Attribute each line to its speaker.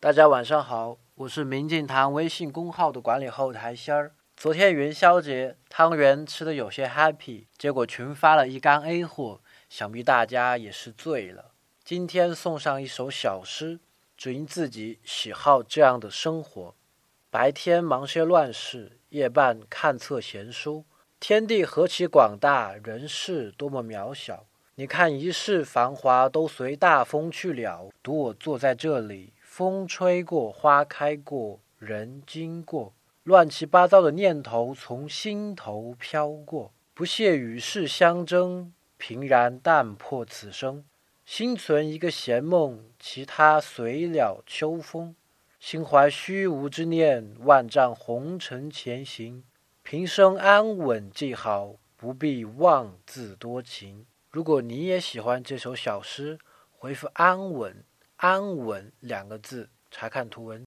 Speaker 1: 大家晚上好，我是明镜堂微信公号的管理后台仙儿。昨天元宵节，汤圆吃的有些 happy，结果群发了一缸 A 货，想必大家也是醉了。今天送上一首小诗，只因自己喜好这样的生活。白天忙些乱事，夜半看册闲书。天地何其广大，人世多么渺小。你看一世繁华都随大风去了，独我坐在这里。风吹过，花开过，人经过，乱七八糟的念头从心头飘过，不屑与世相争，平然淡泊此生，心存一个闲梦，其他随了秋风。心怀虚无之念，万丈红尘前行，平生安稳即好，不必妄自多情。如果你也喜欢这首小诗，回复“安稳”。安稳两个字，查看图文。